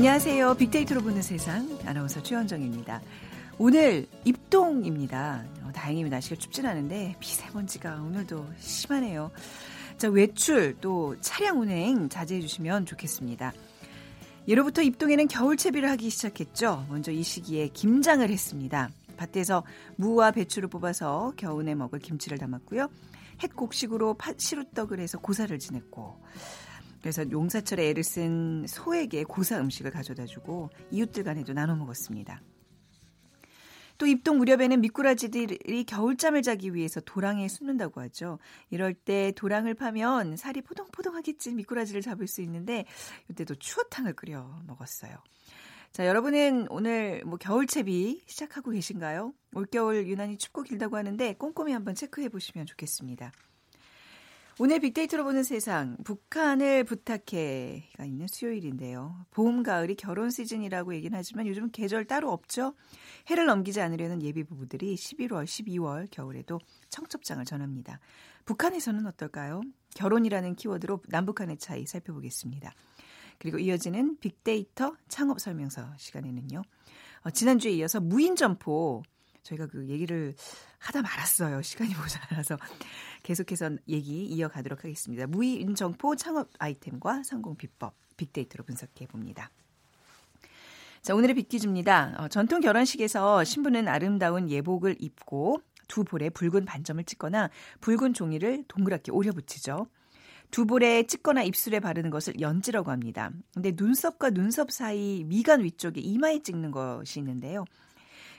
안녕하세요. 빅데이터로 보는 세상 아나운서 최현정입니다. 오늘 입동입니다. 어, 다행히 날씨가 춥진 않은데 미세먼지가 오늘도 심하네요. 자, 외출 또 차량 운행 자제해 주시면 좋겠습니다. 예로부터 입동에는 겨울 채비를 하기 시작했죠. 먼저 이 시기에 김장을 했습니다. 밭에서 무와 배추를 뽑아서 겨우내 먹을 김치를 담았고요. 햇곡식으로 팥 시루떡을 해서 고사를 지냈고 그래서 용사철에 애를 쓴 소에게 고사 음식을 가져다 주고 이웃들 간에도 나눠 먹었습니다. 또 입동 무렵에는 미꾸라지들이 겨울잠을 자기 위해서 도랑에 숨는다고 하죠. 이럴 때 도랑을 파면 살이 포동포동하겠지 미꾸라지를 잡을 수 있는데 이때도 추어탕을 끓여 먹었어요. 자, 여러분은 오늘 뭐 겨울채비 시작하고 계신가요? 올겨울 유난히 춥고 길다고 하는데 꼼꼼히 한번 체크해 보시면 좋겠습니다. 오늘 빅데이터로 보는 세상, 북한을 부탁해가 있는 수요일인데요. 봄, 가을이 결혼 시즌이라고 얘기는 하지만 요즘은 계절 따로 없죠. 해를 넘기지 않으려는 예비 부부들이 11월, 12월 겨울에도 청첩장을 전합니다. 북한에서는 어떨까요? 결혼이라는 키워드로 남북한의 차이 살펴보겠습니다. 그리고 이어지는 빅데이터 창업 설명서 시간에는요. 어, 지난주에 이어서 무인 점포 저희가 그 얘기를 하다 말았어요. 시간이 모자라서 계속해서 얘기 이어가도록 하겠습니다. 무인 정포 창업 아이템과 성공 비법 빅데이터로 분석해 봅니다. 자, 오늘의 빅퀴즈입니다. 어, 전통 결혼식에서 신부는 아름다운 예복을 입고 두 볼에 붉은 반점을 찍거나 붉은 종이를 동그랗게 오려 붙이죠. 두 볼에 찍거나 입술에 바르는 것을 연지라고 합니다. 근데 눈썹과 눈썹 사이 미간 위쪽에 이마에 찍는 것이 있는데요.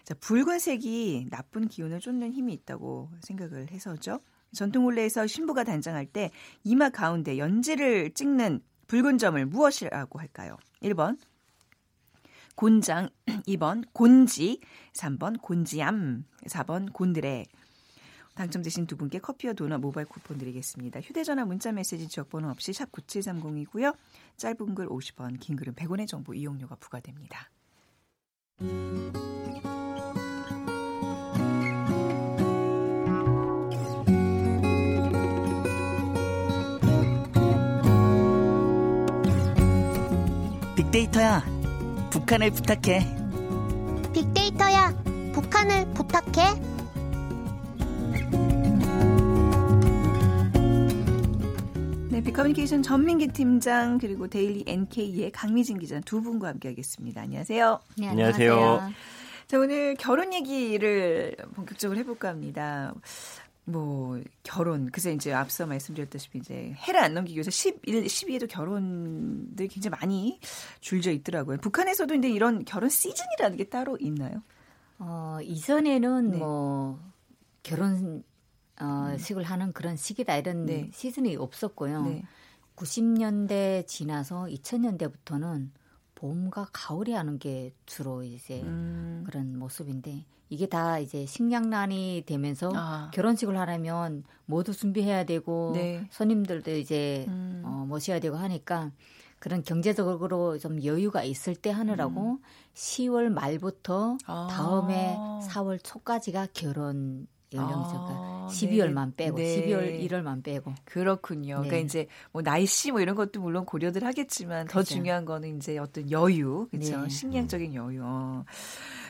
자, 붉은색이 나쁜 기운을 쫓는 힘이 있다고 생각을 해서죠. 전통 혼례에서 신부가 단장할 때 이마 가운데 연지를 찍는 붉은 점을 무엇이라고 할까요? 1번 곤장, 2번 곤지, 3번 곤지암, 4번 곤드레. 당첨되신 두 분께 커피와 도넛 모바일 쿠폰 드리겠습니다. 휴대전화 문자 메시지 지역번호 없이 샵 9730이고요. 짧은 글 50원, 긴 글은 100원의 정보 이용료가 부과됩니다. 빅데이터야, 북한을 부탁해. 빅데이터야, 북한을 부탁해. 네, 빅커뮤니케이션 전민기 팀장 그리고 데일리 NK의 강미진 기자 두 분과 함께하겠습니다. 안녕하세요. 네, 안녕하세요. 안녕하세요. 자, 오늘 결혼 얘기를 본격적으로 해볼까 합니다. 뭐 결혼 그래서 이제 앞서 말씀드렸다시피 이제 해를 안 넘기기 위해서 11, 12에도 결혼들 굉장히 많이 줄져 있더라고요. 북한에서도 근데 이런 결혼 시즌이라는 게 따로 있나요? 어, 이전에는 네. 뭐 결혼 어, 식을 하는 그런 시기다 이런 네. 시즌이 없었고요. 네. 90년대 지나서 2000년대부터는 봄과 가을에 하는 게 주로 이제 음. 그런 모습인데 이게 다 이제 식량난이 되면서 아. 결혼식을 하려면 모두 준비해야 되고 네. 손님들도 이제 음. 어, 모셔야 되고 하니까 그런 경제적으로 좀 여유가 있을 때 하느라고 10월 말부터 음. 아. 다음에 4월 초까지가 결혼 연령이죠. 아, 그러니까 12월만 네. 빼고 네. 12월 1월만 빼고 그렇군요. 그러니까 네. 이제 뭐 날씨 뭐 이런 것도 물론 고려들 하겠지만 더 그죠. 중요한 거는 이제 어떤 여유, 그렇죠? 네. 식량적인 여유. 어.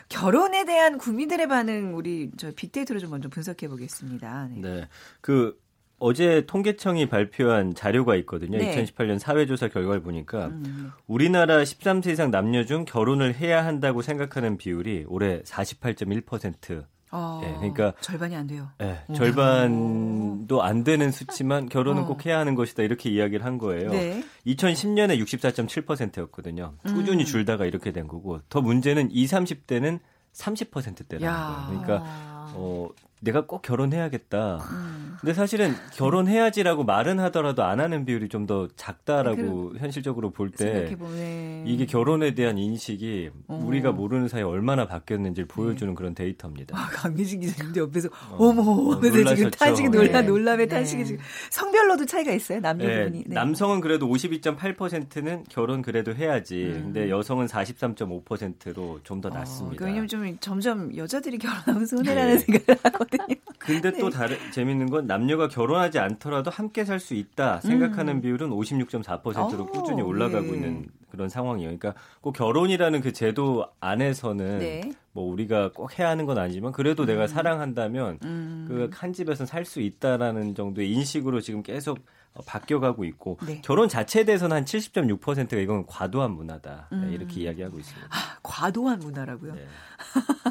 결혼에 대한 국민들의 반응 우리 저 빅데이터로 좀 먼저 분석해 보겠습니다. 네. 네. 그 어제 통계청이 발표한 자료가 있거든요. 네. 2018년 사회조사 결과를 보니까 음. 우리나라 13세 이상 남녀 중 결혼을 해야 한다고 생각하는 비율이 올해 48.1%. 어, 예, 그러니까 절반이 안 돼요. 예, 절반도 안 되는 수치만 결혼은 어. 꼭 해야 하는 것이다 이렇게 이야기를 한 거예요. 네. 2010년에 64.7%였거든요. 음. 꾸준히 줄다가 이렇게 된 거고 더 문제는 20, 30대는 30%대라는 야. 거예요. 그러니까 아, 어, 내가 꼭 결혼해야겠다. 음. 근데 사실은 결혼해야지라고 말은 하더라도 안 하는 비율이 좀 더 작다라고 현실적으로 볼때 생각해 보면 이게 결혼에 대한 인식이 어. 우리가 모르는 사이에 얼마나 바뀌었는지를 보여주는 그런 데이터입니다. 아, 강미진 기자님도 옆에서 어머 어, 하면서 지금? 탄식이 놀라 네. 네. 탄식이 지금 성별로도 차이가 있어요 남녀 네, 부분이. 네. 남성은 그래도 52.8%는 결혼 그래도 해야지. 음. 근데 여성은 43.5%로 좀 더 낮습니다. 어, 왜냐면 좀 점점 여자들이 결혼하면 손해라는 생각을 하거든요. 근데 또 다른 재밌는 건 남녀가 결혼하지 않더라도 함께 살 수 있다 생각하는 음. 비율은 56.4%로 오, 꾸준히 올라가고 네. 있는 그런 상황이에요. 그러니까 꼭 결혼이라는 그 제도 안에서는 네. 뭐 우리가 꼭 해야 하는 건 아니지만 그래도 내가 사랑한다면 음. 그한 집에서 살 수 있다라는 정도의 인식으로 지금 계속 어, 바뀌어가고 있고 네. 결혼 자체에 대해서는 한 70.6%가 이건 과도한 문화다 네, 음. 이렇게 이야기하고 있습니다. 아, 과도한 문화라고요. 네.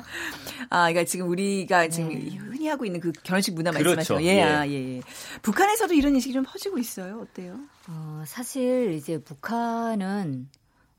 아, 그러니까 지금 우리가 지금 흔히 하고 있는 그 결혼식 문화 그렇죠. 말씀하시죠. 예, 아, 예, 예. 북한에서도 이런 인식이 좀 퍼지고 있어요. 어때요? 어, 사실 이제 북한은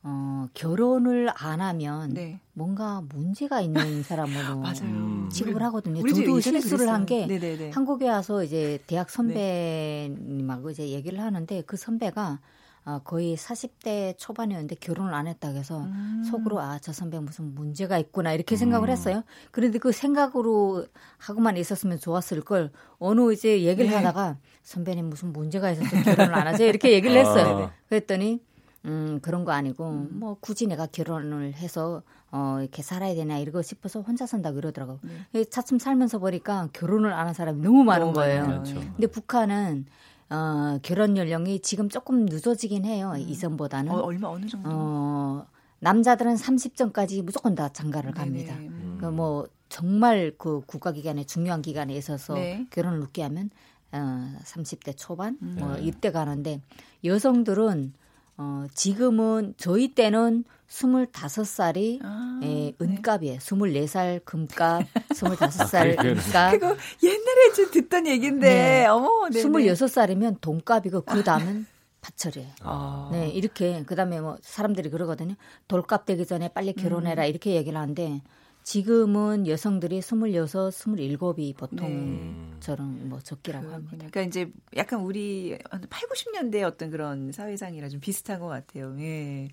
어, 결혼을 안 하면 네. 뭔가 문제가 있는 사람으로 맞아요. 음. 취급을 하거든요. 저도 실수를 한 게. 한국에 와서 이제 대학 선배님하고 이제 얘기를 하는데 그 선배가 어, 거의 40대 초반이었는데 결혼을 안 했다고 해서 음. 속으로 아 저 선배 무슨 문제가 있구나 이렇게 생각을 음. 했어요. 그런데 그 생각으로 하고만 있었으면 좋았을 걸 어느 이제 얘기를 네. 하다가 선배님 무슨 문제가 있어서 결혼을 안 하세요 이렇게 얘기를 했어요. 아. 그랬더니 음 그런 거 아니고 뭐 굳이 내가 결혼을 해서 어 이렇게 살아야 되나 이러고 싶어서 혼자 산다 그러더라고. 요 차츰 살면서 보니까 결혼을 안 한 사람이 너무 많은 너무 거예요. 많아요. 그렇죠. 근데 북한은 어 결혼 연령이 지금 조금 늦어지긴 해요. 이전보다는. 어, 얼마 어느 정도? 어, 남자들은 30전까지 무조건 다 장가를 갑니다. 음. 그뭐 정말 그 국가기관에 중요한 기관에 있어서 네. 결혼을 늦게 하면 어, 30대 초반 뭐 네. 이때 가는데 여성들은 어, 지금은 저희 때는 25살이 아, 예, 은값이에요. 24살 금값, 25살 아, 그래요? 은값. 그거 옛날에 좀 듣던 얘긴데, 네. 어머, 네. 26살이면 돈값이고 그 다음은 밭철이에요. 아. 네, 이렇게 그다음에 뭐 사람들이 그러거든요. 돌값 되기 전에 빨리 음. 결혼해라 이렇게 얘기를 하는데 지금은 여성들이 26, 27이 보통처럼 뭐 적기라고 합니다. 그렇군요. 그러니까 이제 약간 우리 한 8, 90년대 어떤 그런 사회상이랑 좀 비슷한 것 같아요. 예.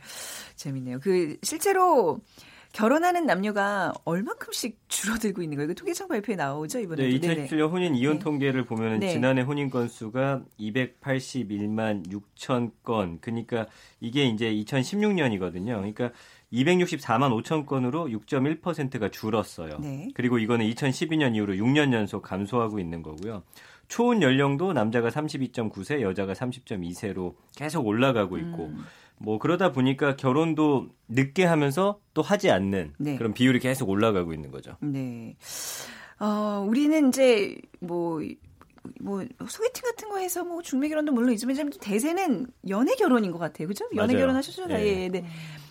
재밌네요. 그 실제로 결혼하는 남녀가 얼마큼씩 줄어들고 있는 거예요? 그 통계청 발표에 나오죠, 이번에. 네, 2017년 혼인 이혼 네. 통계를 보면 네. 지난해 혼인 건수가 281만 6천 건. 그러니까 이게 이제 2016년이거든요. 그러니까 264만 5천 건으로 6.1%가 줄었어요. 네. 그리고 이거는 2012년 이후로 6년 연속 감소하고 있는 거고요. 초혼 연령도 남자가 32.9세, 여자가 30.2세로 계속 올라가고 있고 음. 뭐 그러다 보니까 결혼도 늦게 하면서 또 하지 않는 네. 그런 비율이 계속 올라가고 있는 거죠. 네. 어, 우리는 이제 뭐, 뭐, 소개팅 같은 거 해서 뭐 중매 결혼도 물론 있지만 좀 대세는 연애 결혼인 것 같아요. 그죠? 연애. 결혼하셨잖아요. 예. 예. 네.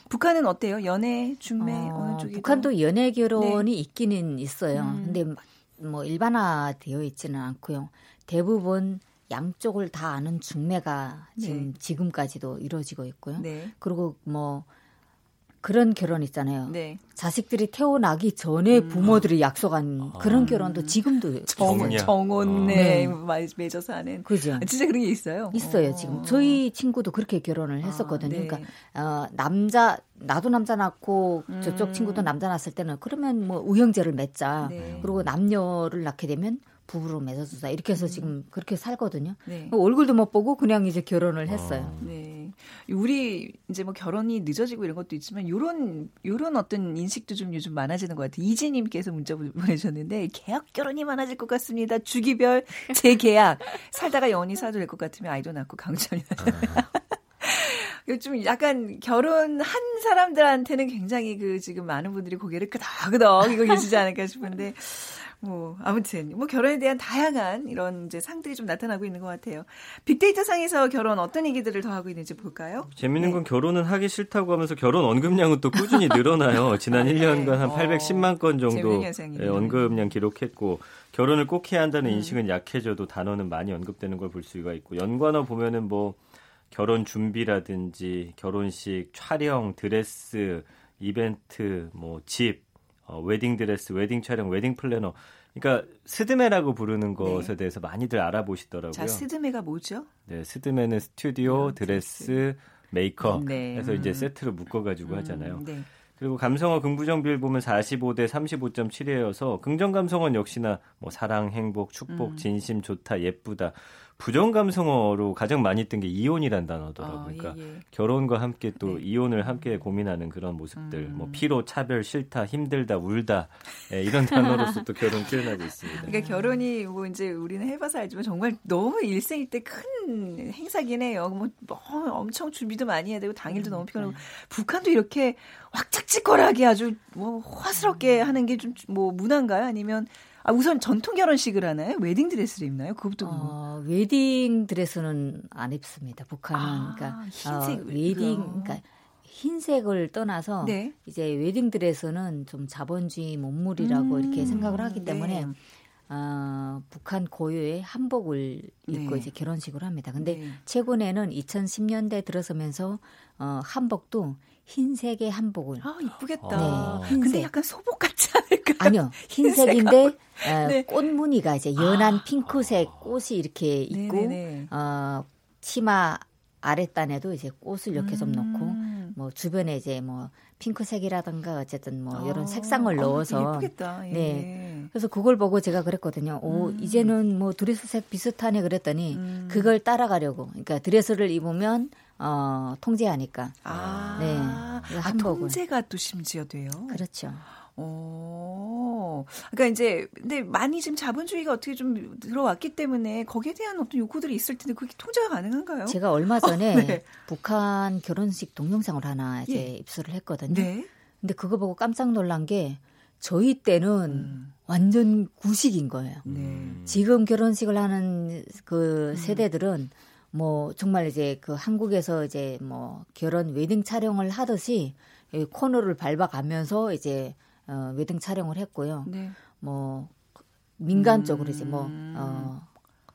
북한은 어때요? 연애, 중매, 어, 어느 쪽이? 북한도 연애 결혼이 있기는 있어요. 음. 근데 마- 뭐 일반화되어 있지는 않고요. 대부분 양쪽을 다 아는 중매가 지금 네. 지금까지도 이루어지고 있고요. 네. 그리고 뭐 그런 결혼 있잖아요. 네. 자식들이 태어나기 전에 부모들이 약속한 그런 결혼도 지금도 정혼, 정략. 정혼, 어. 네. 맺어서 하는. 그죠. 아, 진짜 그런 게 있어요? 있어요 어. 지금 저희 친구도 그렇게 결혼을 했었거든요. 네. 그러니까 어, 남자 나도 남자 낳고 음. 저쪽 친구도 남자 낳았을 때는 그러면 뭐 우형제를 맺자. 네. 그리고 남녀를 낳게 되면 부부로 맺어주자 이렇게 해서 지금 그렇게 살거든요. 네. 얼굴도 못 보고 그냥 이제 결혼을 했어요. 네. 우리 이제 뭐 결혼이 늦어지고 이런 것도 있지만 요런 요런 어떤 인식도 좀 요즘 많아지는 것 같아요. 이지 님께서 문자 보- 보내셨는데 계약 결혼이 많아질 것 같습니다. 주기별 재계약 살다가 영원히 살아도 될것 같으면 아이도 낳고 강철이 좀 약간 결혼한 사람들한테는 굉장히 그 지금 많은 분들이 고개를 끄덕끄덕 이거 계시지 않을까 싶은데 뭐 아무튼 뭐 결혼에 대한 다양한 이런 이제 상들이 좀 나타나고 있는 것 같아요. 빅데이터 상에서 결혼 어떤 얘기들을 더 하고 있는지 볼까요? 재밌는 네. 건 결혼은 하기 싫다고 하면서 결혼 언급량은 또 꾸준히 늘어나요. 지난 1년간 한 어, 810만 건 정도. 예, 언급량 기록했고 결혼을 꼭 해야 한다는 인식은 약해져도 단어는 많이 언급되는 걸 볼 수가 있고 연관어 보면은 뭐 결혼 준비라든지 결혼식 촬영 드레스 이벤트 뭐 집 어, 웨딩 드레스 웨딩 촬영 웨딩 플래너 그러니까 스드메라고 부르는 것에 대해서 많이들 알아보시더라고요. 자, 스드메가 뭐죠? 네, 스드메는 스튜디오, 드레스, 메이크업 네. 해서 이제 음. 세트로 묶어가지고 하잖아요. 음, 네. 그리고 감성어 긍부정 비율 보면 45대 35.7이어서 긍정 감성어는 역시나 뭐 사랑, 행복, 축복, 음. 진심, 좋다, 예쁘다. 부정 감성어로 가장 많이 뜬 게 이혼이란 단어더라고요. 어, 그러니까 예, 예. 결혼과 함께 또 네. 이혼을 함께 고민하는 그런 모습들, 음. 뭐 피로, 차별, 싫다, 힘들다, 울다 예, 이런 단어로서 또 결혼 표현하고 있습니다. 그러니까 결혼이 뭐 이제 우리는 해봐서 알지만 정말 너무 일생일대 큰 행사긴 해요. 뭐, 뭐 엄청 준비도 많이 해야 되고 당일도 너무 피곤하고 북한도 이렇게 왁자지껄하게 아주 뭐 호화스럽게 하는 게 좀 뭐 문화인가요? 아니면 아 우선 전통 결혼식을 하나요? 웨딩 드레스를 입나요? 그것도 뭐. 어, 웨딩 드레스는 안 입습니다. 북한은 아, 그러니까 흰색 어, 웨딩. 그러니까 흰색을 떠나서 네. 이제 웨딩 드레스는 좀 자본주의 몸물이라고 음, 이렇게 생각을 하기 때문에 네. 어, 북한 고유의 한복을 입고 네. 이제 결혼식을 합니다. 근데 네. 최근에는 2010년대 들어서면서 어, 한복도 흰색의 한복을 아 이쁘겠다. 네. 근데 약간 소복 같지 않을까? 아니요 흰색인데 어, 네. 꽃무늬가 이제 연한 핑크색 꽃이 이렇게 있고 네네네. 어, 치마 아랫단에도 이제 꽃을 이렇게 좀 넣고 음. 뭐 주변에 이제 뭐 핑크색이라든가 어쨌든 뭐 이런 아, 색상을 어, 넣어서 예쁘겠다. 예. 네. 그래서 그걸 보고 제가 그랬거든요. 오, 음. 이제는 뭐 드레스색 비슷하네 그랬더니 음. 그걸 따라가려고. 그러니까 드레스를 입으면 어, 통제하니까. 아, 네. 아. 통제가 또 심지어 돼요. 그렇죠. 오, 그러니까 이제 근데 많이 지금 자본주의가 어떻게 좀 들어왔기 때문에 거기에 대한 어떤 요구들이 있을 텐데 그게 통제가 가능한가요? 제가 얼마 전에 네. 북한 결혼식 동영상을 하나 이제 예. 입수를 했거든요. 네. 근데 그거 보고 깜짝 놀란 게 저희 때는 음. 완전 구식인 거예요. 네. 지금 결혼식을 하는 그 음. 세대들은 뭐 정말 이제 그 한국에서 이제 뭐 결혼 웨딩 촬영을 하듯이 이 코너를 밟아가면서 이제 어 웨딩 촬영을 했고요. 네. 뭐 민간 쪽으로 이제 음. 뭐어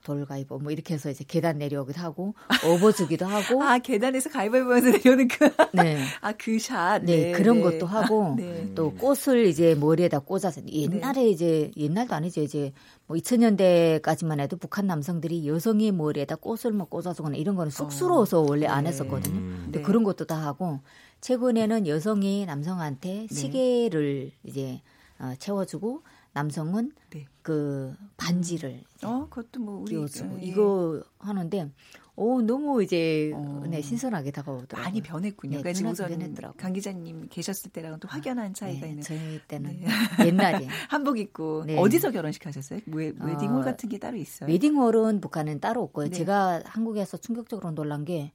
돌가이버 뭐 이렇게 해서 이제 계단 내려오기도 하고 업어주기도 하고 아 계단에서 가위바위보에서 내려오는 그, 네. 아그 샷. 네, 그런 것도 하고 네. 또 꽃을 이제 머리에다 꽂아서 옛날에 이제 옛날도 아니죠 이제 뭐 2000년대까지만 해도 북한 남성들이 여성의 머리에다 꽃을 뭐 꽂아주거나 이런 거는 쑥스러워서 원래 안 네. 했었거든요. 음. 근데 네. 그런 것도 다 하고 최근에는 여성이 남성한테 네. 시계를 이제 어, 채워주고 남성은 네. 그 반지를 어, 그것도 뭐 우리 끼워주고 예. 이거 하는데 오 너무 이제 어. 네, 신선하게 다가오더라고요. 많이 변했군요. 네, 그러니까 지금 변했더라고요. 강 기자님 계셨을 때랑은 또 확연한 차이가 네, 있는. 저희 때는 네. 옛날에 한복 입고 네. 어디서 결혼식 하셨어요? 웨, 웨딩홀 어, 같은 게 따로 있어요? 웨딩홀은 북한은 따로 없고요. 네. 제가 한국에서 충격적으로 놀란 게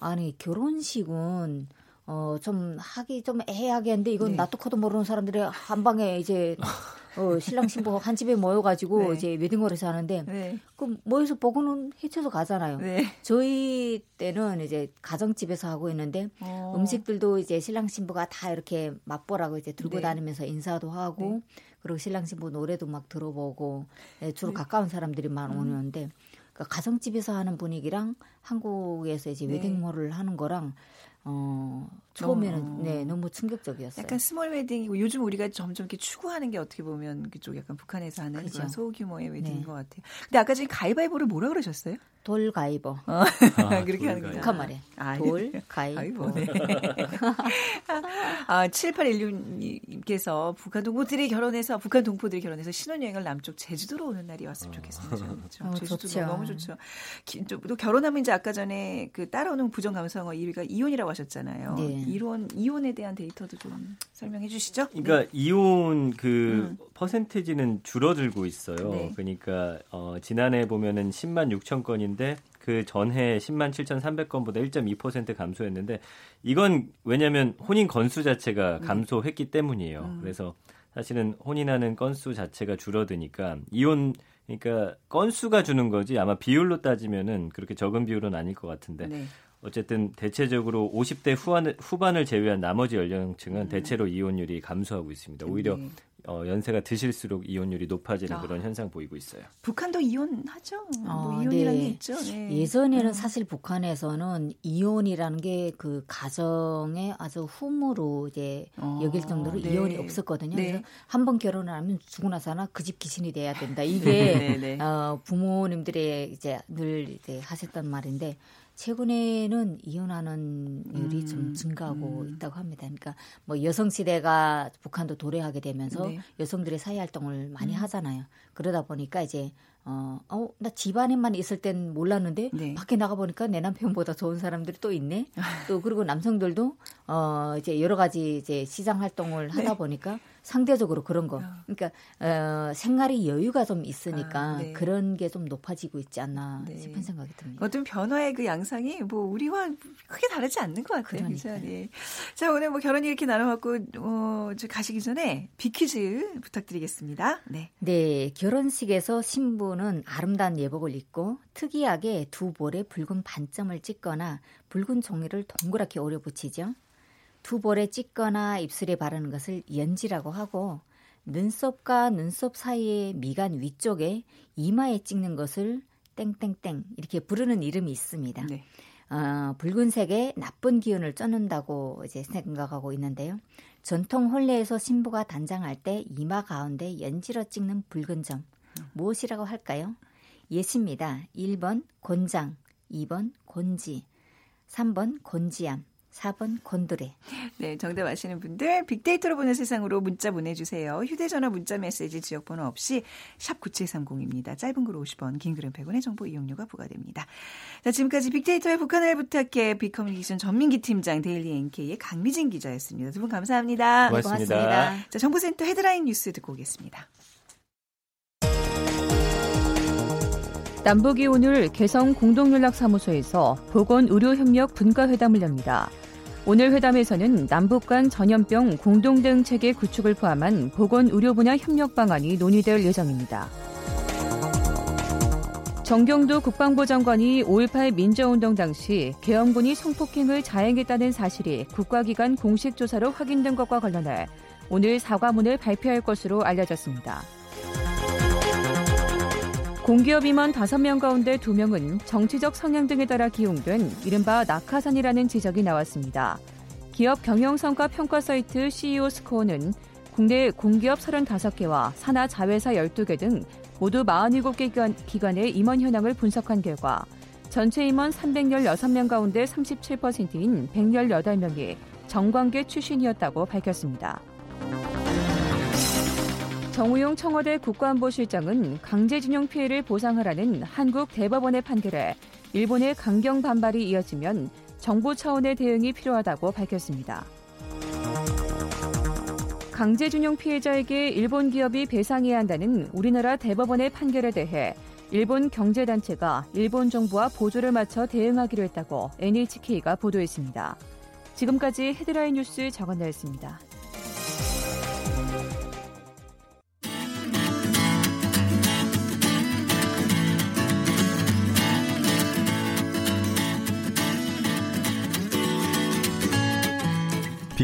아니 결혼식은 어좀 하기 좀 애매하게 했는데 이건 네. 나도 커도 모르는 사람들이 한 방에 이제 어, 신랑 신부 한 집에 모여가지고 네. 이제 웨딩홀에서 하는데 네. 그 모여서 보고는 해쳐서 가잖아요. 네. 저희 때는 이제 가정집에서 하고 있는데 어. 음식들도 이제 신랑 신부가 다 이렇게 맛보라고 이제 들고 네. 다니면서 인사도 하고 네. 그리고 신랑 신부 노래도 막 들어보고 네, 주로 네. 가까운 사람들이만 음. 오는데 그러니까 가정집에서 하는 분위기랑 한국에서 이제 네. 웨딩홀을 하는 거랑 어 처음에는 어. 네 너무 충격적이었어요. 약간 small 웨딩이고 요즘 우리가 점점 이렇게 추구하는 게 어떻게 보면 그쪽 약간 북한에서 하는 그죠. 그런 소규모의 웨딩인 네. 것 같아요. 근데 아까 전에 가위바위보를 뭐라 그러셨어요? 돌가위보 아, 그렇게 하는 돌가위보. 북한 말에 아, 돌가위보 가위바위보. 네. 아, 7816님께서 북한 동포들이 결혼해서 북한 동포들이 결혼해서 신혼여행을 남쪽 제주도로 오는 날이 왔으면 좋겠습니다. 저, 어, 제주도 좋죠. 너무 좋죠. 기- 또, 또 결혼하면 이제 아까 전에 그 따라오는 부정 감성어 1위가 이혼이라고 하셨잖아요. 네. 이혼 이혼에 대한 데이터도 좀 설명해 주시죠. 그러니까 이혼 그 음. 퍼센테지는 줄어들고 있어요. 네. 그러니까 어, 지난해 보면은 10만 6천 건인데 그 전해 10만 7,300건보다 1.2% 감소했는데 이건 왜냐하면 혼인 건수 자체가 감소했기 때문이에요. 음. 그래서 사실은 혼인하는 건수 자체가 줄어드니까 이혼 그러니까 건수가 주는 거지 아마 비율로 따지면은 그렇게 적은 비율은 아닐 것 같은데 네. 어쨌든 대체적으로 50대 후반을, 제외한 나머지 연령층은 음. 대체로 이혼율이 감소하고 있습니다. 오히려 네. 어, 연세가 드실수록 이혼율이 높아지는 아. 그런 현상 보이고 있어요. 북한도 이혼하죠. 뭐 어, 이혼이라는 네. 게 있죠. 네. 예전에는 음. 사실 북한에서는 이혼이라는 게 그 가정의 아주 흠으로 이제 어, 여길 정도로 네. 이혼이 없었거든요. 네. 그래서 한 번 결혼을 하면 죽고 나서나 그 집 귀신이 돼야 된다. 이게 네, 네. 어, 부모님들의 이제 늘 이제 하셨던 말인데 최근에는 이혼하는 일이 음, 좀 증가하고 음. 있다고 합니다. 그러니까 뭐 여성 시대가 북한도 도래하게 되면서 네. 여성들의 사회 활동을 많이 음. 하잖아요. 그러다 보니까 이제 어, 어, 나 집안에만 있을 땐 몰랐는데 네. 밖에 나가 보니까 내 남편보다 좋은 사람들이 또 있네. 또 그리고 남성들도 어 이제 여러 가지 이제 시장 활동을 네. 하다 보니까 상대적으로 그런 거. 그러니까 어 생활이 여유가 좀 있으니까 아, 네. 그런 게 좀 높아지고 있지 않나 네. 싶은 생각이 듭니다. 어떤 변화의 그 양상이 뭐 우리와 크게 다르지 않는 것 같아요. 그죠? 그러니까요. 네. 자 오늘 뭐 결혼 이렇게 나눠봤고 어, 저 가시기 전에 비퀴즈 부탁드리겠습니다. 네. 네, 결혼식에서 신부는 아름다운 예복을 입고 특이하게 두 볼에 붉은 반점을 찍거나 붉은 종이를 동그랗게 오려 붙이죠. 두 볼에 찍거나 입술에 바르는 것을 연지라고 하고 눈썹과 눈썹 사이의 미간 위쪽에 이마에 찍는 것을 땡땡땡 이렇게 부르는 이름이 있습니다. 네. 어, 붉은색에 나쁜 기운을 쫓는다고 이제 생각하고 있는데요. 전통 혼례에서 신부가 단장할 때 이마 가운데 연지로 찍는 붉은 점 무엇이라고 할까요? 예시입니다. 1번 곤장, 2번 곤지, 3번 곤지암, 4번 곤드레. 네, 정답 아시는 분들 빅데이터로 보는 세상으로 문자 보내주세요. 휴대전화 문자 메시지 지역번호 없이 샵 9730입니다. 짧은 글 50원, 긴 글은 100원의 정보 이용료가 부과됩니다. 자, 지금까지 빅데이터의 북한을 부탁해 빅커뮤니케이션 전민기 팀장 데일리 NK의 강미진 기자였습니다. 두 분 감사합니다. 고맙- 고맙습니다. 자, 정보센터 헤드라인 뉴스 듣고 오겠습니다. 남북이 오늘 개성 공동연락사무소에서 보건의료협력 분과회담을 엽니다. 오늘 회담에서는 남북 간 전염병 공동 대응 체계 구축을 포함한 보건 의료 분야 협력 방안이 논의될 예정입니다. 정경도 국방부 장관이 5.18 민주운동 당시 계엄군이 성폭행을 자행했다는 사실이 국가기관 공식 조사로 확인된 것과 관련해 오늘 사과문을 발표할 것으로 알려졌습니다. 공기업 임원 5명 가운데 2명은 정치적 성향 등에 따라 기용된 이른바 낙하산이라는 지적이 나왔습니다. 기업 경영성과 평가 사이트 CEO 스코어는 국내 공기업 35개와 산하 자회사 12개 등 모두 47개 기관, 기관의 임원 현황을 분석한 결과 전체 임원 316명 가운데 37%인 118명이 정관계 출신이었다고 밝혔습니다. 정우용 청와대 국가안보실장은 강제징용 피해를 보상하라는 한국 대법원의 판결에 일본의 강경 반발이 이어지면 정부 차원의 대응이 필요하다고 밝혔습니다. 강제징용 피해자에게 일본 기업이 배상해야 한다는 우리나라 대법원의 판결에 대해 일본 경제단체가 일본 정부와 보조를 맞춰 대응하기로 했다고 NHK가 보도했습니다. 지금까지 헤드라인 뉴스 정원나였습니다.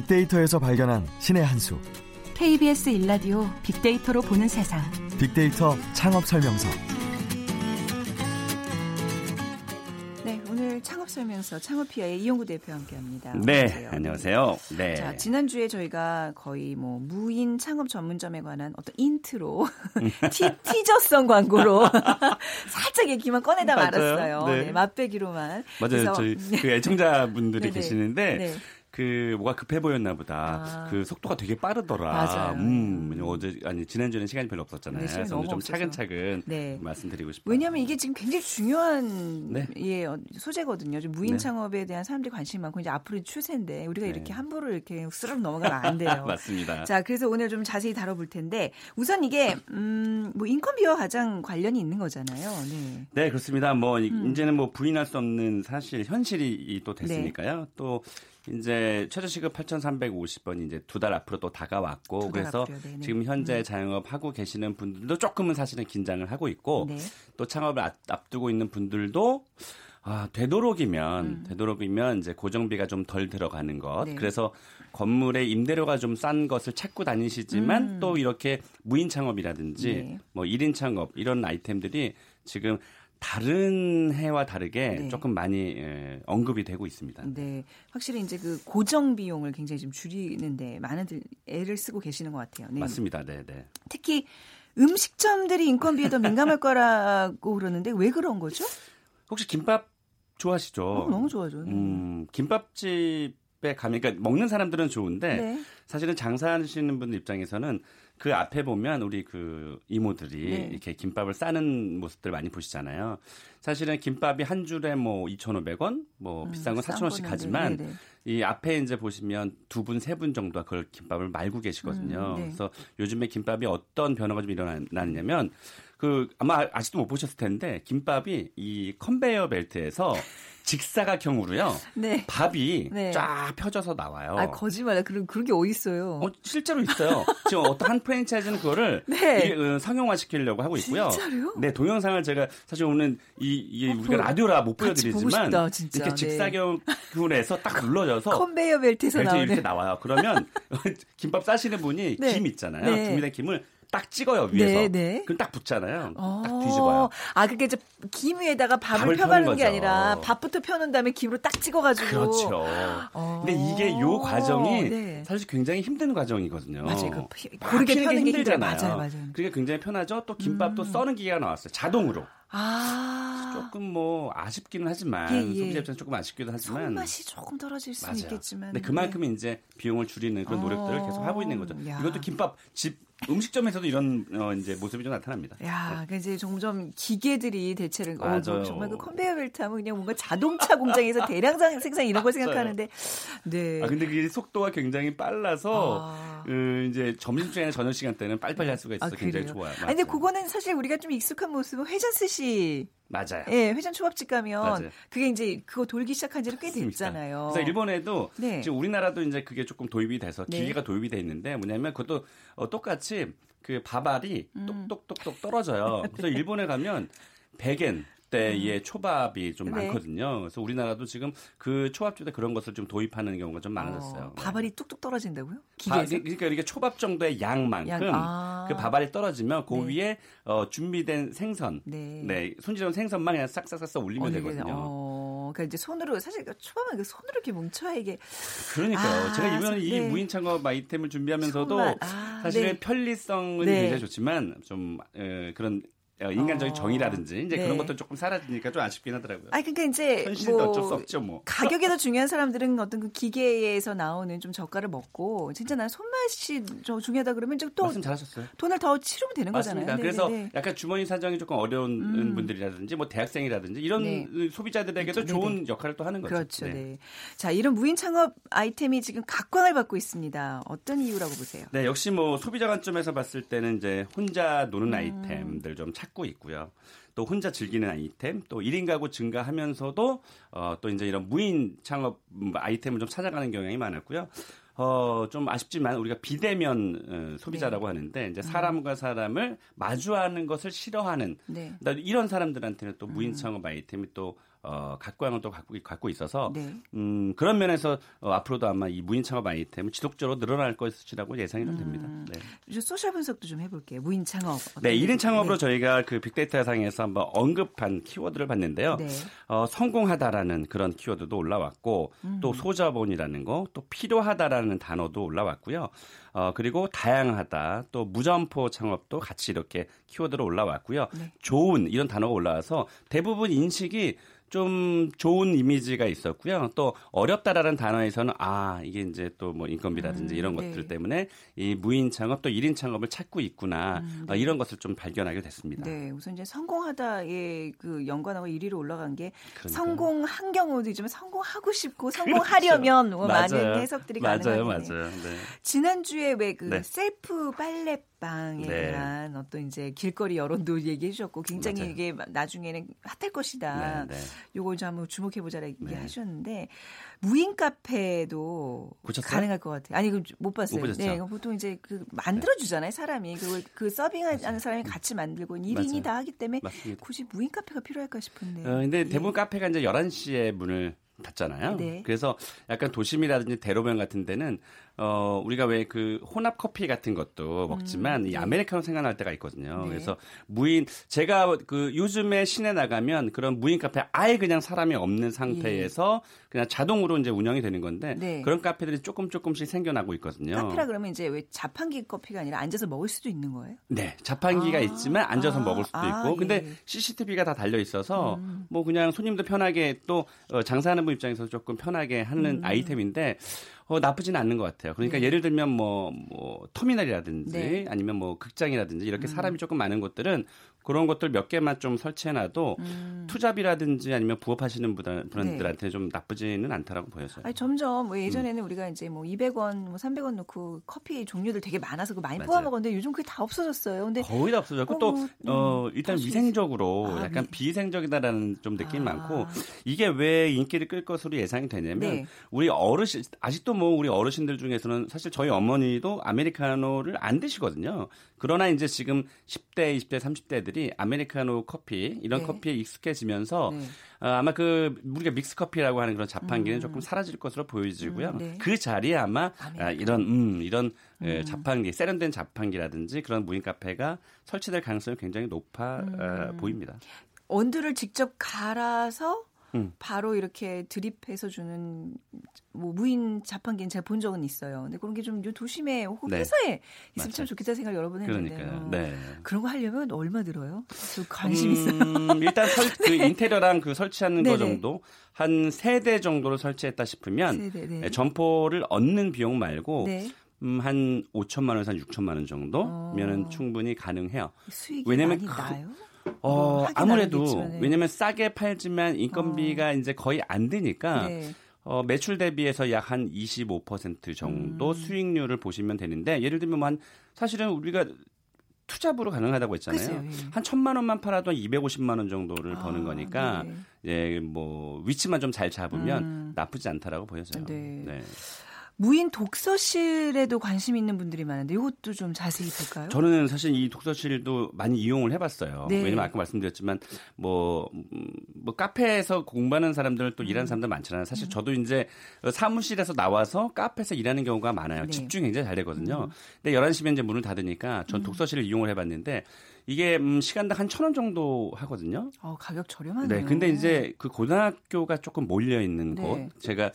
빅데이터에서 발견한 신의 한 수. KBS 일라디오 빅데이터로 보는 세상. 빅데이터 창업 설명서. 네, 오늘 창업 설명서 창업피아의 이용구 대표와 함께합니다. 네, 안녕하세요. 네. 자, 지난주에 저희가 거의 뭐 무인 창업 전문점에 관한 어떤 인트로 티, 티저성 광고로 살짝 얘기만 꺼내다 맞아요. 말았어요. 네. 네, 맛배기로만. 맞아요. 그래서- 저희 그 애청자분들이 네네. 계시는데 네. 그 뭐가 급해 보였나 보다. 아. 그 속도가 되게 빠르더라. 맞아요. 음, 어제 아니 지난주에는 시간이 별로 없었잖아요. 네, 그래서 오늘 좀 없어서. 차근차근 네. 말씀드리고 싶어요. 왜냐하면 이게 지금 굉장히 중요한 네. 예, 어, 소재거든요. 좀 무인 네. 창업에 대한 사람들이 관심이 많고 이제 앞으로 추세인데 우리가 네. 이렇게 함부로 이렇게 스르륵 넘어가면 안 돼요. 맞습니다. 자, 그래서 오늘 좀 자세히 다뤄볼 텐데 우선 이게 음, 뭐 인건비와 가장 관련이 있는 거잖아요. 네. 네, 그렇습니다. 뭐 이- 음. 이제는 뭐 부인할 수 없는 사실 현실이 또 됐으니까요. 네. 또 이제 최저 시급 8,350원 이제 두 달 앞으로 또 다가왔고 그래서 앞으로요. 지금 현재 음. 자영업 하고 계시는 분들도 조금은 사실은 긴장을 하고 있고 네. 또 창업을 앞- 앞두고 있는 분들도 아, 되도록이면 되도록이면 이제 고정비가 좀 덜 들어가는 것. 음. 네. 그래서 건물의 임대료가 좀 싼 것을 찾고 다니시지만 음. 또 이렇게 무인 창업이라든지 네. 뭐 1인 창업 이런 아이템들이 지금 다른 해와 다르게 네. 조금 많이 예, 언급이 되고 있습니다. 네, 확실히 이제 그 고정 비용을 굉장히 좀 줄이는데 많은들 애를 쓰고 계시는 것 같아요. 네. 맞습니다. 네, 네. 특히 음식점들이 인건비에 더 민감할 거라고 그러는데 왜 그런 거죠? 혹시 김밥 좋아하시죠? 어, 너무 좋아죠. 네. 음, 김밥집에 가면 그러니까 먹는 사람들은 좋은데 네. 사실은 장사하시는 분들 입장에서는 그 앞에 보면 우리 그 이모들이 네. 이렇게 김밥을 싸는 모습들 많이 보시잖아요. 사실은 김밥이 한 줄에 뭐 2,500원, 뭐 비싼 건 음, 싼 4,000원씩 거는 하지만 네네. 이 앞에 이제 보시면 두 분, 세 분 정도가 그걸 김밥을 말고 계시거든요. 음, 네. 그래서 요즘에 김밥이 어떤 변화가 좀 일어나느냐면 그 아마 아직도 못 보셨을 텐데 김밥이 이 컨베이어 벨트에서 직사각 형으로요. 네. 밥이 네. 쫙 펴져서 나와요. 아 거짓말이야. 그런 그런 게 어디 있어요? 어, 실제로 있어요. 지금 어떤 한 프랜차이즈는 그거를 네. 이게, 어, 상용화 시키려고 하고 있고요. 진짜로요? 네, 동영상을 제가 사실 오늘 이, 이 어, 우리가 보- 라디오라 못 보여드리지만 싶다. 이렇게 네. 직사각형으로 해서 딱 눌러져서 컨베이어 벨트에서 벨트 나오는 이렇게 나와요. 그러면 김밥 싸시는 분이 네. 김 있잖아요. 네. 준비된 김을 딱 찍어요 위에서. 네, 네. 그럼 딱 붙잖아요. 어. 딱 뒤집어요. 아, 그게 이제 김 위에다가 밥을, 밥을 펴는 게. 아니라 밥부터 펴놓은 다음에 김으로 딱 찍어가지고. 그렇죠. 어. 근데 이게 요 과정이 네. 사실 굉장히 힘든 과정이거든요. 맞아요. 그 고르게 펴는 게 힘들잖아요. 맞아요, 맞아요. 그게 굉장히 편하죠. 또 김밥도 써는 기계가 나왔어요. 자동으로. 아. 조금 뭐 아쉽기는 하지만 예, 예. 소비자 입장에서 조금 아쉽기도 하지만 손맛이 조금 떨어질 수는 맞아요. 있겠지만. 근데 그만큼 이제 비용을 줄이는 그런 노력들을 어. 계속 하고 있는 거죠. 야. 이것도 김밥 집 음식점에서도 이런 어, 이제 모습이 좀 나타납니다. 야, 그 이제 점점 기계들이 대체를 어, 맞아요. 정말 그 컨베이어 벨트 하면 그냥 뭔가 자동차 공장에서 대량 상- 생산 이런 걸. 생각하는데 네. 아 근데 그 속도가 굉장히 빨라서 아. 그 이제 점심 시간이나 저녁 시간 때는 빨리빨리 할 수가 있어서 아, 굉장히 좋아요. 아, 맞아요. 아니, 근데 그거는 사실 우리가 좀 익숙한 모습은 회전 스시 맞아요. 예, 회전 초밥집 가면 맞아요. 그게 이제 그거 돌기 시작한 지는 꽤 됐잖아요. 그래서 일본에도 네. 지금 우리나라도 이제 그게 조금 도입이 돼서 네. 기계가 네. 도입이 돼 있는데 뭐냐면 그것도 어, 똑같이 그 밥알이 음. 똑똑똑똑 떨어져요. 그래서 네. 일본에 가면 100엔 10대의 음. 초밥이 좀 네. 많거든요. 그래서 우리나라도 지금 그 초밥집에 그런 것을 좀 도입하는 경우가 좀 많아졌어요. 어, 밥알이 뚝뚝 떨어진다고요? 바, 그러니까 이게 초밥 정도의 양만큼 양. 아. 그 밥알이 떨어지면 그 네. 위에 어, 준비된 생선, 네. 네. 손질한 생선만 그냥 싹싹싹싹 올리면 어, 되거든요. 어, 그러니까 이제 손으로 사실 초밥은 손으로 이렇게 뭉쳐야 이게 그러니까요. 아, 제가 이번에 이 네. 무인 창업 아이템을 준비하면서도 아, 사실은 네. 편리성은 네. 굉장히 좋지만 좀 에, 그런 인간적인 어. 정의라든지 이제 네. 그런 것도 조금 사라지니까 좀 아쉽긴 하더라고요. 아 그러니까 이제 현실도 뭐 어쩔 수 없죠, 뭐. 가격이 더 중요한 사람들은 어떤 그 기계에서 나오는 좀 저가를 먹고 진짜 난 손맛이 저 중요하다 그러면 이제 또 말씀 잘하셨어요. 돈을 더 치르면 되는 맞습니다. 거잖아요. 그래서 네네네. 약간 주머니 사정이 조금 어려운 음. 분들이라든지 뭐 대학생이라든지 이런 네. 소비자들에게도 네네. 좋은 역할을 또 하는 거죠. 그렇죠. 네. 네. 자, 이런 무인 창업 아이템이 지금 각광을 받고 있습니다. 어떤 이유라고 보세요? 네, 역시 뭐 소비자 관점에서 봤을 때는 이제 혼자 음. 노는 아이템들 좀 찾고 있고요. 또 혼자 즐기는 아이템, 또 1인 가구 증가하면서도 어, 또 이제 이런 무인 창업 음, 아이템을 좀 찾아가는 경향이 많았고요. 어, 좀 아쉽지만 우리가 비대면 어, 소비자라고 하는데 이제 사람과 사람을 마주하는 것을 싫어하는 네. 이런 사람들한테는 또 무인 창업 아이템이 또 어, 각광을 또 갖고, 갖고 있어서 네. 음, 그런 면에서 어, 앞으로도 아마 이 무인 창업 아이템은 지속적으로 늘어날 것이라고 예상이 좀 됩니다. 네. 좀 social 분석도 좀 해볼게요. 무인 창업. 네, 1인 게- 창업으로 네. 저희가 그 빅데이터 상에서 한번 언급한 키워드를 봤는데요. 네. 어, 성공하다라는 그런 키워드도 올라왔고 음. 또 소자본이라는 거, 또 필요하다라는 단어도 올라왔고요. 어, 그리고 다양하다, 또 무점포 창업도 같이 이렇게 키워드로 올라왔고요. 네. 좋은 이런 단어가 올라와서 대부분 인식이 좀 좋은 이미지가 있었고요. 또 어렵다라는 단어에서는 아 이게 이제 또 뭐 인건비라든지 음, 이런 네. 것들 때문에 이 무인 창업 또 1인 창업을 찾고 있구나 어, 이런 것을 좀 발견하게 됐습니다. 음, 네, 우선 이제 성공하다의 그 연관어가 1위로 올라간 게 그러니까요. 성공한 경우도 있지만 성공하고 싶고 성공하려면 뭐 많은 그렇죠. 맞아요. 해석들이 맞아요, 가능한데 맞아요. 네. 지난주에 왜그 네. 셀프 빨래 방에 네. 대한 어떤 이제 길거리 여론도 얘기해 주셨고 굉장히 맞아요. 이게 나중에는 핫할 것이다. 네, 네. 요걸 좀 한번 주목해 보자라 얘기 네. 하셨는데 무인 카페도 보셨어요? 가능할 것 같아요. 아니 그못 봤어요. 못? 네, 보통 이제 그 만들어 주잖아요, 사람이. 그걸 그 서빙하는 사람이 같이 만들고 1인이 맞아요. 다 하기 때문에 맞습니다. 굳이 무인 카페가 필요할까 싶은데. 어, 근데 예. 대부분 카페가 이제 11시에 문을 닫잖아요. 네. 그래서 약간 도심이라든지 대로변 같은 데는 어 우리가 왜 그 혼합 커피 같은 것도 먹지만 음, 이 네. 아메리카노 생각날 때가 있거든요. 네. 그래서 무인 제가 그 요즘에 시내 나가면 그런 무인 카페 아예 그냥 사람이 없는 상태에서 그냥 자동으로 이제 운영이 되는 건데 네. 그런 카페들이 조금 조금씩 생겨나고 있거든요. 카페라 그러면 이제 왜 자판기 커피가 아니라 앉아서 먹을 수도 있는 거예요? 네, 자판기가 아, 있지만 앉아서 아, 먹을 수도 아, 있고, 근데 예. CCTV가 다 달려 있어서 음. 뭐 그냥 손님도 편하게 또 어, 장사하는 분 입장에서 조금 편하게 하는 음. 아이템인데 어, 나쁘지는 않는 것 같아요. 그러니까 네. 예를 들면 뭐, 뭐 터미널이라든지 네. 아니면 뭐 극장이라든지 이렇게 음. 사람이 조금 많은 곳들은 그런 것들 몇 개만 좀 설치해놔도 음. 투잡이라든지 아니면 부업하시는 분들- 분들한테 좀 나쁘지는 않다라고 보여져요. 아니, 점점 뭐 음. 예전에는 우리가 이제 뭐 200원, 뭐 300원 넣고 커피 종류들 되게 많아서 그 많이. 뽑아 먹었는데 요즘 그게 다 없어졌어요. 근데 거의 다 없어졌고 어, 또 뭐, 어, 음, 일단 할수 위생적으로 있- 아, 약간 미- 비위생적이다라는 좀 느낌이 아. 많고 이게 왜 인기를 끌 것으로 예상이 되냐면 네. 우리 어르신 아직도 뭐 우리 어르신들 중에서는 사실 저희 어머니도 아메리카노를 안 드시거든요. 그러나 이제 지금 10대, 20대, 30대들이 아메리카노 커피 이런 네. 커피에 익숙해지면서 네. 어, 아마 그 우리가 믹스 커피라고 하는 그런 자판기는 조금 사라질 것으로 보여지고요. 음, 네. 그 자리에 아마 아, 이런 음, 이런 에, 음. 자판기 세련된 자판기라든지 그런 무인 카페가 설치될 가능성이 굉장히 높아 어, 음. 보입니다. 원두를 직접 갈아서 음. 바로 이렇게 드립해서 주는 뭐 무인 자판기는 제가 본 적은 있어요. 근데 그런 게 좀 도심에 혹은 네. 회사에 있으면. 참 좋겠다 생각 여러 번 했는데 그러니까요. 어. 네. 그런 거 하려면 얼마 들어요? 저 관심 있어요. 음, 일단 설, 그 인테리어랑 그 설치하는 거 네네. 정도 한 세 대 정도를 설치했다 싶으면 세대, 네. 에, 점포를 얻는 비용 말고 네. 음, 한 5천만 원에서 한 6천만 원 정도면은 어. 충분히 가능해요. 수익이 왜냐면 많이 그- 나요? 어, 뭐 아무래도 네. 왜냐면 싸게 팔지만 인건비가 이제 거의 안 되니까 네. 어, 매출 대비해서 약 한 25% 정도 음. 수익률을 보시면 되는데 예를 들면 뭐 한 사실은 우리가 투잡으로 가능하다고 했잖아요. 글쎄요, 예. 한 천만 원만 팔아도 250만 원 정도를 아, 버는 거니까 네네. 예, 뭐 위치만 좀 잘 잡으면 음. 나쁘지 않다라고 보여져요. 네. 무인 독서실에도 관심 있는 분들이 많은데 이것도 좀 자세히 볼까요? 저는 사실 이 독서실도 많이 이용을 해봤어요. 네. 왜냐면 아까 말씀드렸지만 뭐, 음, 뭐 카페에서 공부하는 사람들 또 음. 일하는 사람들 많잖아요. 사실 저도 이제 사무실에서 나와서 카페에서 일하는 경우가 많아요. 네. 집중이 굉장히 잘 되거든요. 음. 근데 11시면 이제 문을 닫으니까 전 독서실을 이용을 해봤는데 이게 음, 시간당 한 천 원 정도 하거든요. 어, 가격 저렴하네요. 네, 근데 이제 그 고등학교가 조금 몰려 있는 네. 곳, 제가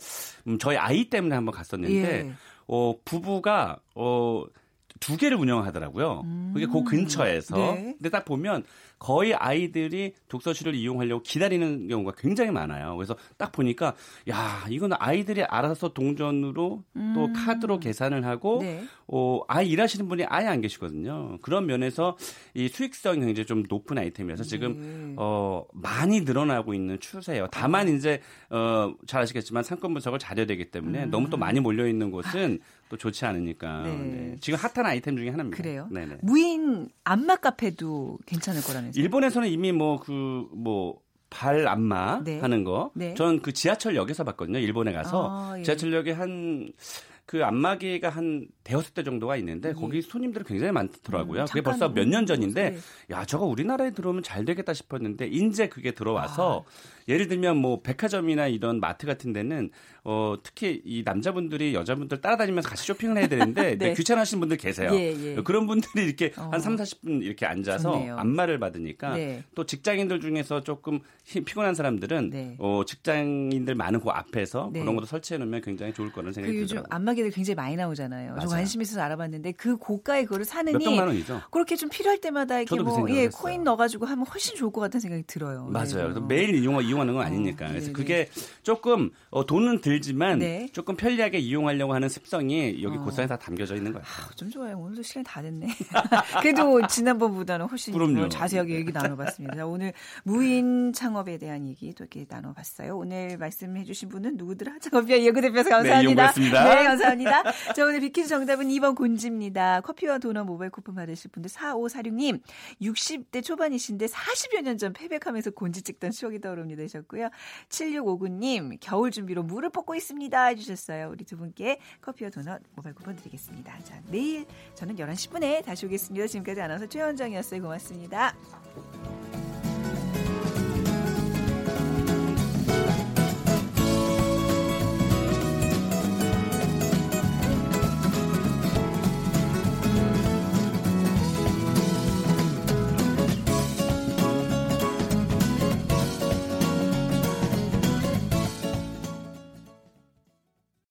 음, 저희 아이 때문에 한번 갔었는데, 예. 어 부부가 어. 두 개를 운영하더라고요. 그게 그 근처에서. 음. 네. 근데 딱 보면 거의 아이들이 독서실을 이용하려고 기다리는 경우가 굉장히 많아요. 그래서 딱 보니까 야 이건 아이들이 알아서 동전으로 또 음. 카드로 계산을 하고 네. 어, 아예 일하시는 분이 아예 안 계시거든요. 그런 면에서 이 수익성이 굉장히 좀 높은 아이템이라서 지금 네. 어, 많이 늘어나고 있는 추세예요. 다만 이제 어, 잘 아시겠지만 상권 분석을 잘해야 되기 때문에 너무 또 많이 몰려 있는 곳은 또 좋지 않으니까. 음. 네. 네. 지금 핫한 아이템 중에 하나입니다. 그래요? 네네. 무인 안마 카페도 괜찮을 거라 일본에서는 이미 뭐그 뭐 발 안마 네. 하는 거. 네. 전그 지하철역에서 봤거든요. 일본에 가서 아, 예. 지하철역에 한 그 안마기가 한 대여섯 대 정도가 있는데 거기 손님들이 굉장히 많더라고요. 음, 그게 벌써 몇 년 전인데 네. 야 저거 우리나라에 들어오면 잘 되겠다 싶었는데 인제 그게 들어와서 예를 들면 뭐 백화점이나 이런 마트 같은 데는 어 특히 이 남자분들이 여자분들 따라다니면서 같이 쇼핑을 해야 되는데 네. 귀찮아하시는 분들 계세요. 예, 예. 그런 분들이 이렇게 어. 한 3, 40분 이렇게 앉아서 좋네요. 안마를 받으니까 네. 또 직장인들 중에서 조금 힘- 피곤한 사람들은 네. 어 직장인들 많은 그 앞에서 네. 그런 것도 설치해 놓으면 굉장히 좋을 거라는 그 생각이 요즘 들더라고요. 안마기들 굉장히 많이 나오잖아요. 저 맞아요. 관심 있어서 알아봤는데 그 고가의 그거를 사느니 몇백만 원이죠. 그렇게 좀 필요할 때마다 이렇게 저도 그뭐 예, 했어요. 코인 넣어 가지고 하면 훨씬 좋을 것 같다는 생각이 들어요. 맞아요. 네. 그래서 매일 이용, 이용하는 건 아니니까. 그래서 네네. 그게 조금 어, 돈은 들지만 네. 조금 편리하게 이용하려고 하는 습성이 여기 어. 고스란히 다 담겨져 있는 거예요. 아, 좀 좋아요. 오늘도 시간 다 됐네. 그래도 지난번보다는 훨씬 그럼요. 자세하게 얘기 나눠봤습니다. 자, 오늘 무인 창업에 대한 얘기 또 이렇게 나눠봤어요. 오늘 말씀해주신 분은 누구더라? 창업비아 예고대표서 감사합니다. 네, 이용구였습니다. 네, 감사합니다. 자, 오늘 비키즈 정답은 2번 곤지입니다. 커피와 도넛 모바일 쿠폰 받으실 분들 4546님 60대 초반이신데 40여 년 전 패백하면서 곤지 찍던 추억이 떠오릅니다 하셨고요. 7659님 겨울 준비로 물을 뽑고 있습니다 해주셨어요. 우리 두 분께 커피와 도넛 모바일 쿠폰 드리겠습니다. 자, 내일 저는 11시 10분에 다시 오겠습니다. 지금까지 아나운서 최현정이었어요. 고맙습니다.